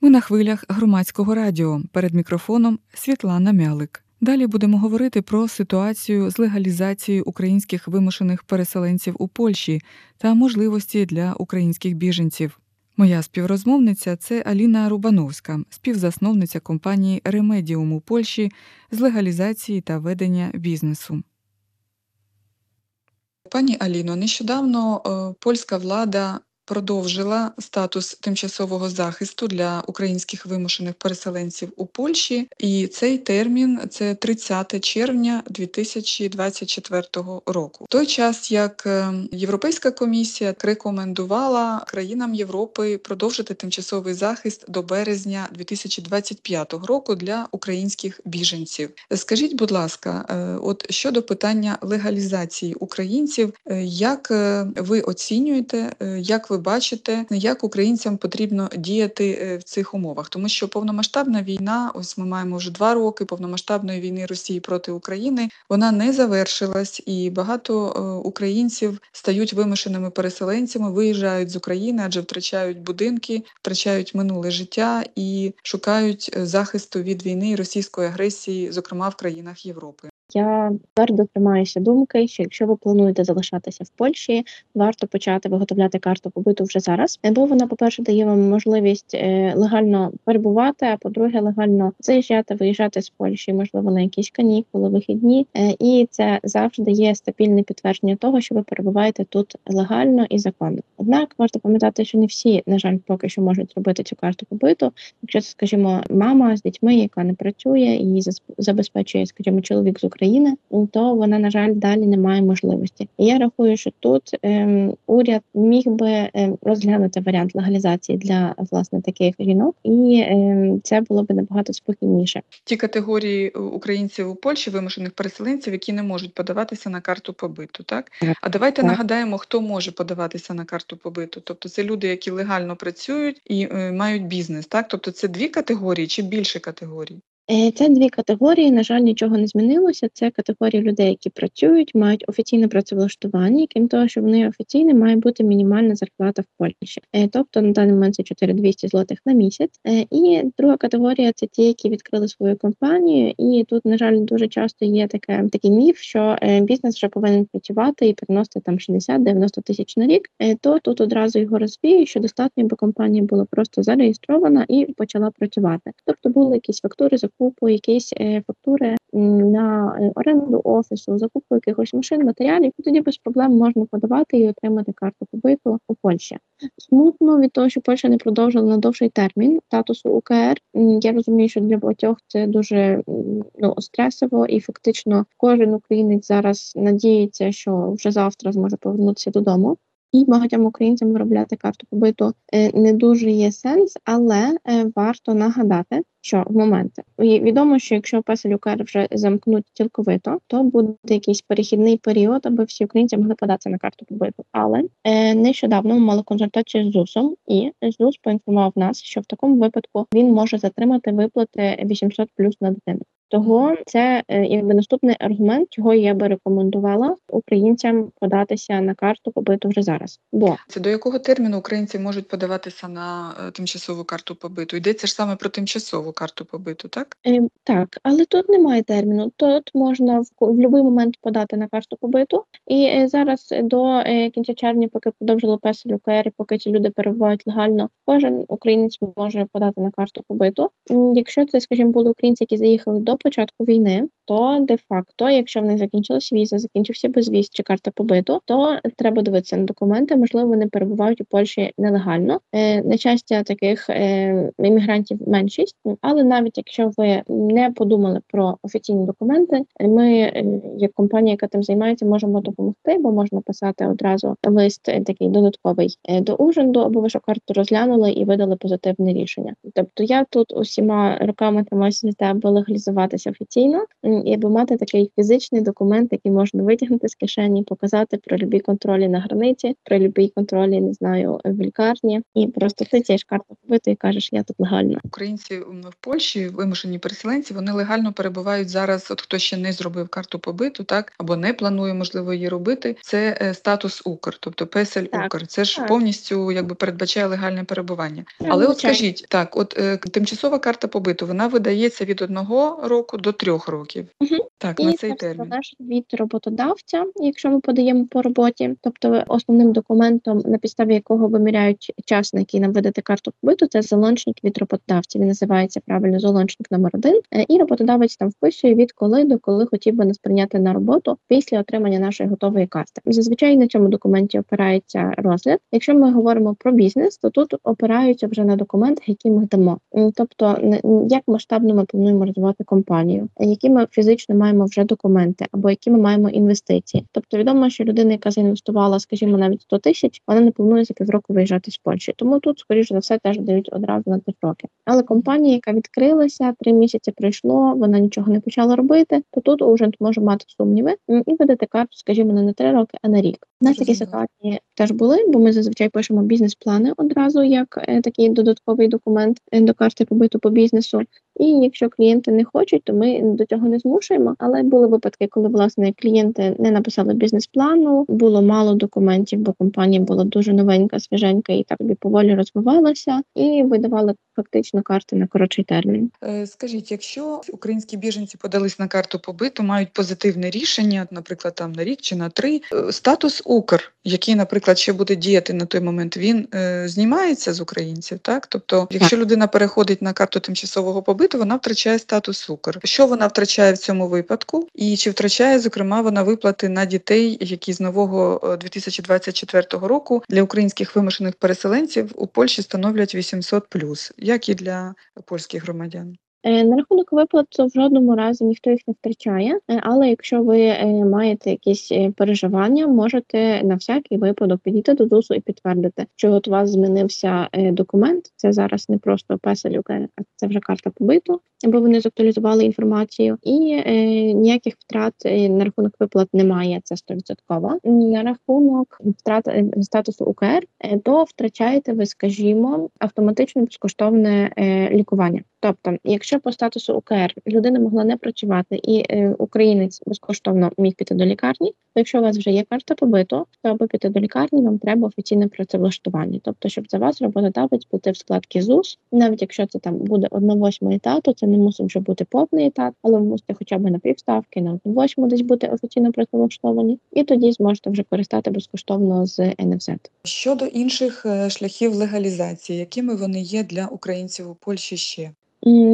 Ми на хвилях громадського радіо перед мікрофоном Світлана Мялик. Далі будемо говорити про ситуацію з легалізацією українських вимушених переселенців у Польщі та можливості для українських біженців. Моя співрозмовниця це Аліна Рубановська, співзасновниця компанії Ремедіум у Польщі з легалізації та ведення бізнесу. Пані Аліно, нещодавно е, польська влада продовжила статус тимчасового захисту для українських вимушених переселенців у Польщі, і цей термін це 30 червня 2024 року. Той час як е, Європейська комісія рекомендувала країнам Європи продовжити тимчасовий захист до березня 2025 року для українських біженців. Скажіть, будь ласка, е, от щодо питання легалізації українців, е, як ви оцінюєте, як ви бачите, як українцям потрібно діяти е, в цих умовах, тому що повномасштабна війна, ось ми маємо вже два роки повномасштабної війни Росії проти України. Вона не завершилась, і багато е, українців стають вимушеними переселенцями, виїжджають з України, адже втрачають будинки, втрачають минуле життя і шукають е, захисту від війни і російської агресії, зокрема в країнах Європи. Я твердо тримаюся думки, що якщо ви плануєте залишатися в Польщі, варто почати виготовляти карту побиту вже зараз. Бо вона, по перше, дає вам можливість е, легально перебувати. А по-друге, легально заїжджати, виїжджати з Польщі, можливо, на якісь канікули, вихідні, е, і це завжди є стабільне підтвердження того, що ви перебуваєте тут легально і законно. Однак варто пам'ятати, що не всі, на жаль, поки що можуть зробити цю карту побиту. Якщо це, скажімо, мама з дітьми, яка не працює і забезпечує, скажімо, чоловік з України. України, то вона на жаль далі не має можливості. І я рахую, що тут ем, уряд міг би ем, розглянути варіант легалізації для власне таких жінок, і ем, це було б набагато спокійніше. Ті категорії е, українців у Польщі, вимушених переселенців, які не можуть подаватися на карту побиту, так, так. а давайте так. нагадаємо, хто може подаватися на карту побиту. Тобто це люди, які легально працюють і е, мають бізнес, так тобто це дві категорії чи більше категорій. Е, це дві категорії. На жаль, нічого не змінилося. Це категорії людей, які працюють, мають офіційне працевлаштування, крім того, що вони офіційне, має бути мінімальна зарплата в Польщі. Е, тобто на даний момент це 4200 злотих на місяць. Е, і друга категорія це ті, які відкрили свою компанію. І тут, на жаль, дуже часто є таке такий міф, що бізнес вже повинен працювати і приносити там 60-90 тисяч на рік. То тут одразу його розвію, що достатньо, бо компанія була просто зареєстрована і почала працювати. Тобто були якісь фактури за закупу якісь е, фактури на е, оренду офісу, закупу якихось машин, матеріалів, і тоді без проблем можна подавати і отримати карту побиту у Польщі. Смутно від того, що Польща не продовжила на довший термін статусу УКР. Я розумію, що для багатьох це дуже ну стресово, і фактично кожен українець зараз надіється, що вже завтра зможе повернутися додому. І багатьом українцям виробляти карту побиту е, не дуже є сенс, але варто нагадати, що в моменти відомо, що якщо песелюкер вже замкнуть цілковито, то буде якийсь перехідний період, аби всі українці могли податися на карту побиту. Але е, нещодавно ми мали консультацію з ЗУСом, і ЗУС поінформував нас, що в такому випадку він може затримати виплати 800 плюс на дитину. Того це е, якби наступний аргумент, чого я би рекомендувала українцям податися на карту побиту вже зараз. Бо це до якого терміну українці можуть подаватися на е, тимчасову карту побиту? Йдеться ж саме про тимчасову карту побиту, так? Е, Так, але тут немає терміну. Тут можна в, в будь-який момент подати на карту побиту, і е, зараз до е, кінця червня, поки продовжили песель УКР, поки ці люди перебувають легально, кожен українець може подати на карту побиту. Якщо це, скажімо, були українці, які заїхали до початку війни, то де-факто, якщо в них закінчилась віза, закінчився безвіз чи карта побиту, то треба дивитися на документи. Можливо, вони перебувають у Польщі нелегально. Е, на щастя, таких е, іммігрантів меншість, але навіть якщо ви не подумали про офіційні документи, ми, е, як компанія, яка тим займається, можемо допомогти, бо можна писати одразу лист такий додатковий до ужинду, або вашу карту розглянули і видали позитивне рішення. Тобто я тут усіма руками тримаюся за те, аби легалізуватися офіційно. І аби мати такий фізичний документ, який можна витягнути з кишені, показати про любі контролі на границі, про любі контролі, не знаю, в лікарні, і просто ти тієш карту побиту і кажеш, я тут легально. Українці в Польщі, вимушені переселенці, вони легально перебувають зараз. От хто ще не зробив карту побиту, так або не планує можливо її робити. Це е, статус Укр, тобто песель Так, Укр. Це ж так. повністю якби передбачає легальне перебування. Так, Але от скажіть, так, от е, тимчасова карта побиту, вона видається від одного року до трьох років. Mm-hmm. Так, І на цей термін. залежить від роботодавця, якщо ми подаємо по роботі. Тобто основним документом, на підставі якого виміряють час, на який нам видати карту побиту, це залончник від роботодавця. Він називається правильно залончник номер один. Е, І роботодавець там вписує від коли до коли хотів би нас прийняти на роботу після отримання нашої готової карти. Зазвичай на цьому документі опирається розгляд. Якщо ми говоримо про бізнес, то тут опираються вже на документи, які ми дамо. Тобто, як масштабно ми плануємо розвивати компанію, які ми фізично маємо вже документи, або які ми маємо інвестиції. Тобто, відомо, що людина, яка заінвестувала, скажімо, навіть 100 тисяч, вона не планує за півроку виїжджати з Польщі. Тому тут, скоріш за все, теж дають одразу на три роки. Але компанія, яка відкрилася, три місяці пройшло, вона нічого не почала робити, то тут уже може мати сумніви і видати карту, скажімо, не на три роки, а на рік. У нас такі ситуації теж були, бо ми зазвичай пишемо бізнес-плани одразу як е, такий додатковий документ е, до карти побиту по бізнесу. І якщо клієнти не хочуть, то ми до цього не змушуємо. Але були випадки, коли власне клієнти не написали бізнес-плану, було мало документів, бо компанія була дуже новенька, свіженька і так поволі розвивалася, і видавали фактично карти на коротший термін. Е, Скажіть, якщо українські біженці подались на карту побиту, мають позитивне рішення, наприклад, там на рік чи на три, е, статус Укр, який, наприклад, ще буде діяти на той момент, він е, знімається з українців, так? Тобто, якщо людина переходить на карту тимчасового побиту, вона втрачає статус Укр. Що вона втрачає в цьому випадку? І чи втрачає, зокрема, вона виплати на дітей, які з нового е, 2024 року для українських вимушених переселенців у Польщі становлять 800+, як і для польських громадян? Е, На рахунок виплат то в жодному разі ніхто їх не втрачає. Е, Але якщо ви е, маєте якісь переживання, можете на всякий випадок підійти до ЗУСу і підтвердити, що от у вас змінився документ. Це зараз не просто песелюка, а це вже карта побиту, бо вони зактуалізували інформацію, і ніяких втрат на рахунок виплат немає. Це 100%. На рахунок втрат статусу УКР, то втрачаєте ви, скажімо, автоматично безкоштовне лікування. Тобто, якщо по статусу УКР людина могла не працювати і е, українець безкоштовно міг піти до лікарні, то якщо у вас вже є карта побиту, то аби піти до лікарні, вам треба офіційне працевлаштування. Тобто, щоб за вас роботодавець платив складки ЗУС, навіть якщо це там буде одна восьма етату, це не мусить вже бути повний етат, але ви мусите хоча б на півставки, на одну восьму десь бути офіційно працевлаштовані, і тоді зможете вже користати безкоштовно з НФЗ. Щодо інших е, шляхів легалізації, якими вони є для українців у Польщі ще?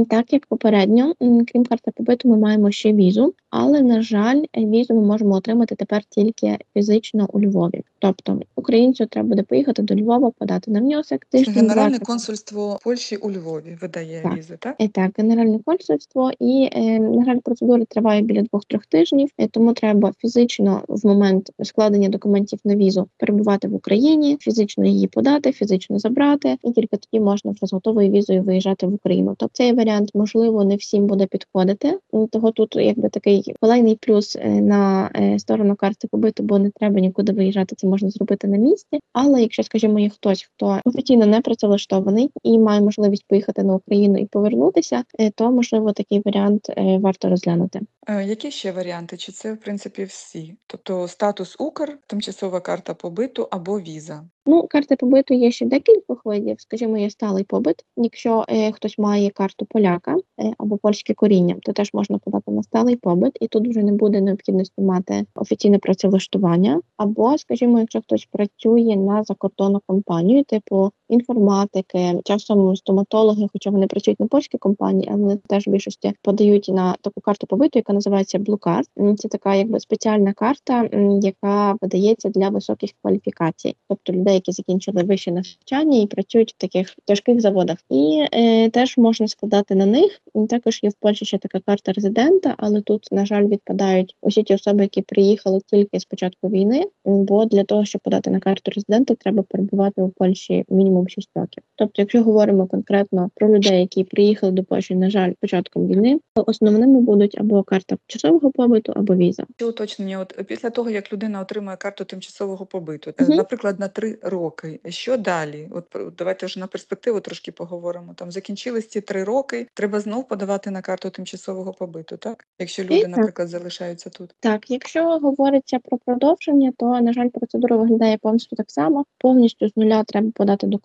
Так як попередньо, крім карти побиту, ми маємо ще візу, але на жаль, візу ми можемо отримати тепер тільки фізично у Львові. Тобто українцю треба буде поїхати до Львова, подати на внесок. Тиждень, Генеральне консульство Польщі у Львові видає Так. візи, так? Е, Так, генеральне консульство, і е, на жаль, процедура триває біля двох-трьох тижнів, тому треба фізично в момент складення документів на візу перебувати в Україні, фізично її подати, фізично забрати, і тільки тоді можна вже з готовою візою виїжджати в Україну. Цей варіант можливо не всім буде підходити. Того тут якби такий колейний плюс е, на е, сторону карти побиту, бо не треба нікуди виїжджати. Це можна зробити на місці. Але якщо, скажімо, є хтось, хто офіційно не працевлаштований і має можливість поїхати на Україну і повернутися, е, то можливо такий варіант варто розглянути. Е, Які ще варіанти? Чи це в принципі всі? Тобто статус Укр, тимчасова карта побиту або віза? Ну, карти побиту є ще декількох видів. Скажімо, є сталий побит. Якщо е, хтось має карту поляка е, або польське коріння, то теж можна подати на сталий побит, і тут вже не буде необхідності мати офіційне працевлаштування. Або, скажімо, якщо хтось працює на закордонну компанію, типу інформатики, часом стоматологи, хоча вони працюють на польській компанії, але вони теж в більшості подають на таку карту побиту, яка називається Blue. Це така якби спеціальна карта, яка видається для високих кваліфікацій, тобто людей, які закінчили вище навчання і працюють в таких тяжких заводах. І е, теж можна складати на них. Також є в Польщі ще така карта резидента, але тут, на жаль, відпадають усі ті особи, які приїхали тільки з початку війни. Бо для того, щоб подати на карту резидента, треба перебувати у Польщі мінімум мінімум 6 років. Тобто, якщо говоримо конкретно про людей, які приїхали до Польщі, на жаль, початком війни, то основними будуть або карта часового побиту, або віза. Ще уточнення, от після того, як людина отримує карту тимчасового побиту, Мгм. наприклад, на три роки, що далі? От давайте вже на перспективу трошки поговоримо. Там закінчились ці три роки, треба знов подавати на карту тимчасового побиту, так? Якщо люди, так. наприклад, залишаються тут. Так, якщо говориться про продовження, то на жаль, процедура виглядає повністю так само. Повністю з нуля треба подати документи,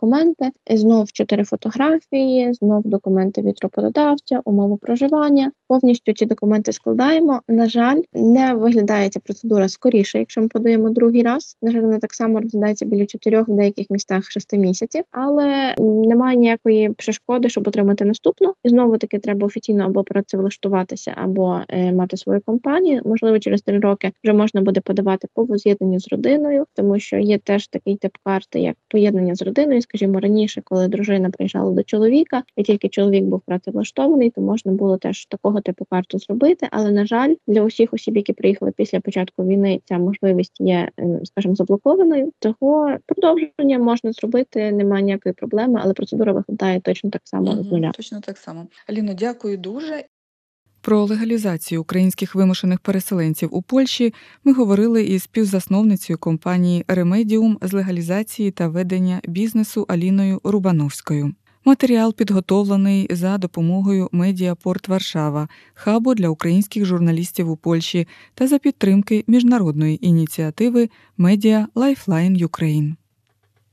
знов чотири фотографії, знов документи від роботодавця, умови проживання. Повністю ці документи складаємо. На жаль, не виглядає ця процедура скоріше, якщо ми подаємо другий раз. На жаль, вона так само розглядається біля чотирьох, в деяких містах шести місяців, але немає ніякої перешкоди, щоб отримати наступну. І знову таки треба офіційно або працевлаштуватися, або е, мати свою компанію. Можливо, через три роки вже можна буде подавати по воз'єднанню з родиною, тому що є теж такий тип карти, як поєднання з родиною. Скажімо, раніше, коли дружина приїжджала до чоловіка, і тільки чоловік був працевлаштований, то можна було теж такого типу карту зробити. Але на жаль, для усіх осіб, які приїхали після початку війни, ця можливість є, е, скажімо, заблокованою. Того продовження можна зробити, немає ніякої проблеми, але процедура виглядає точно так само з нуля. Точно так само. Аліно, дякую дуже. Про легалізацію українських вимушених переселенців у Польщі ми говорили із співзасновницею компанії Ремедіум з легалізації та ведення бізнесу Аліною Рубановською. Матеріал підготовлений за допомогою Медіапорт Варшава, хабу для українських журналістів у Польщі та за підтримки міжнародної ініціативи Media Lifeline Ukraine.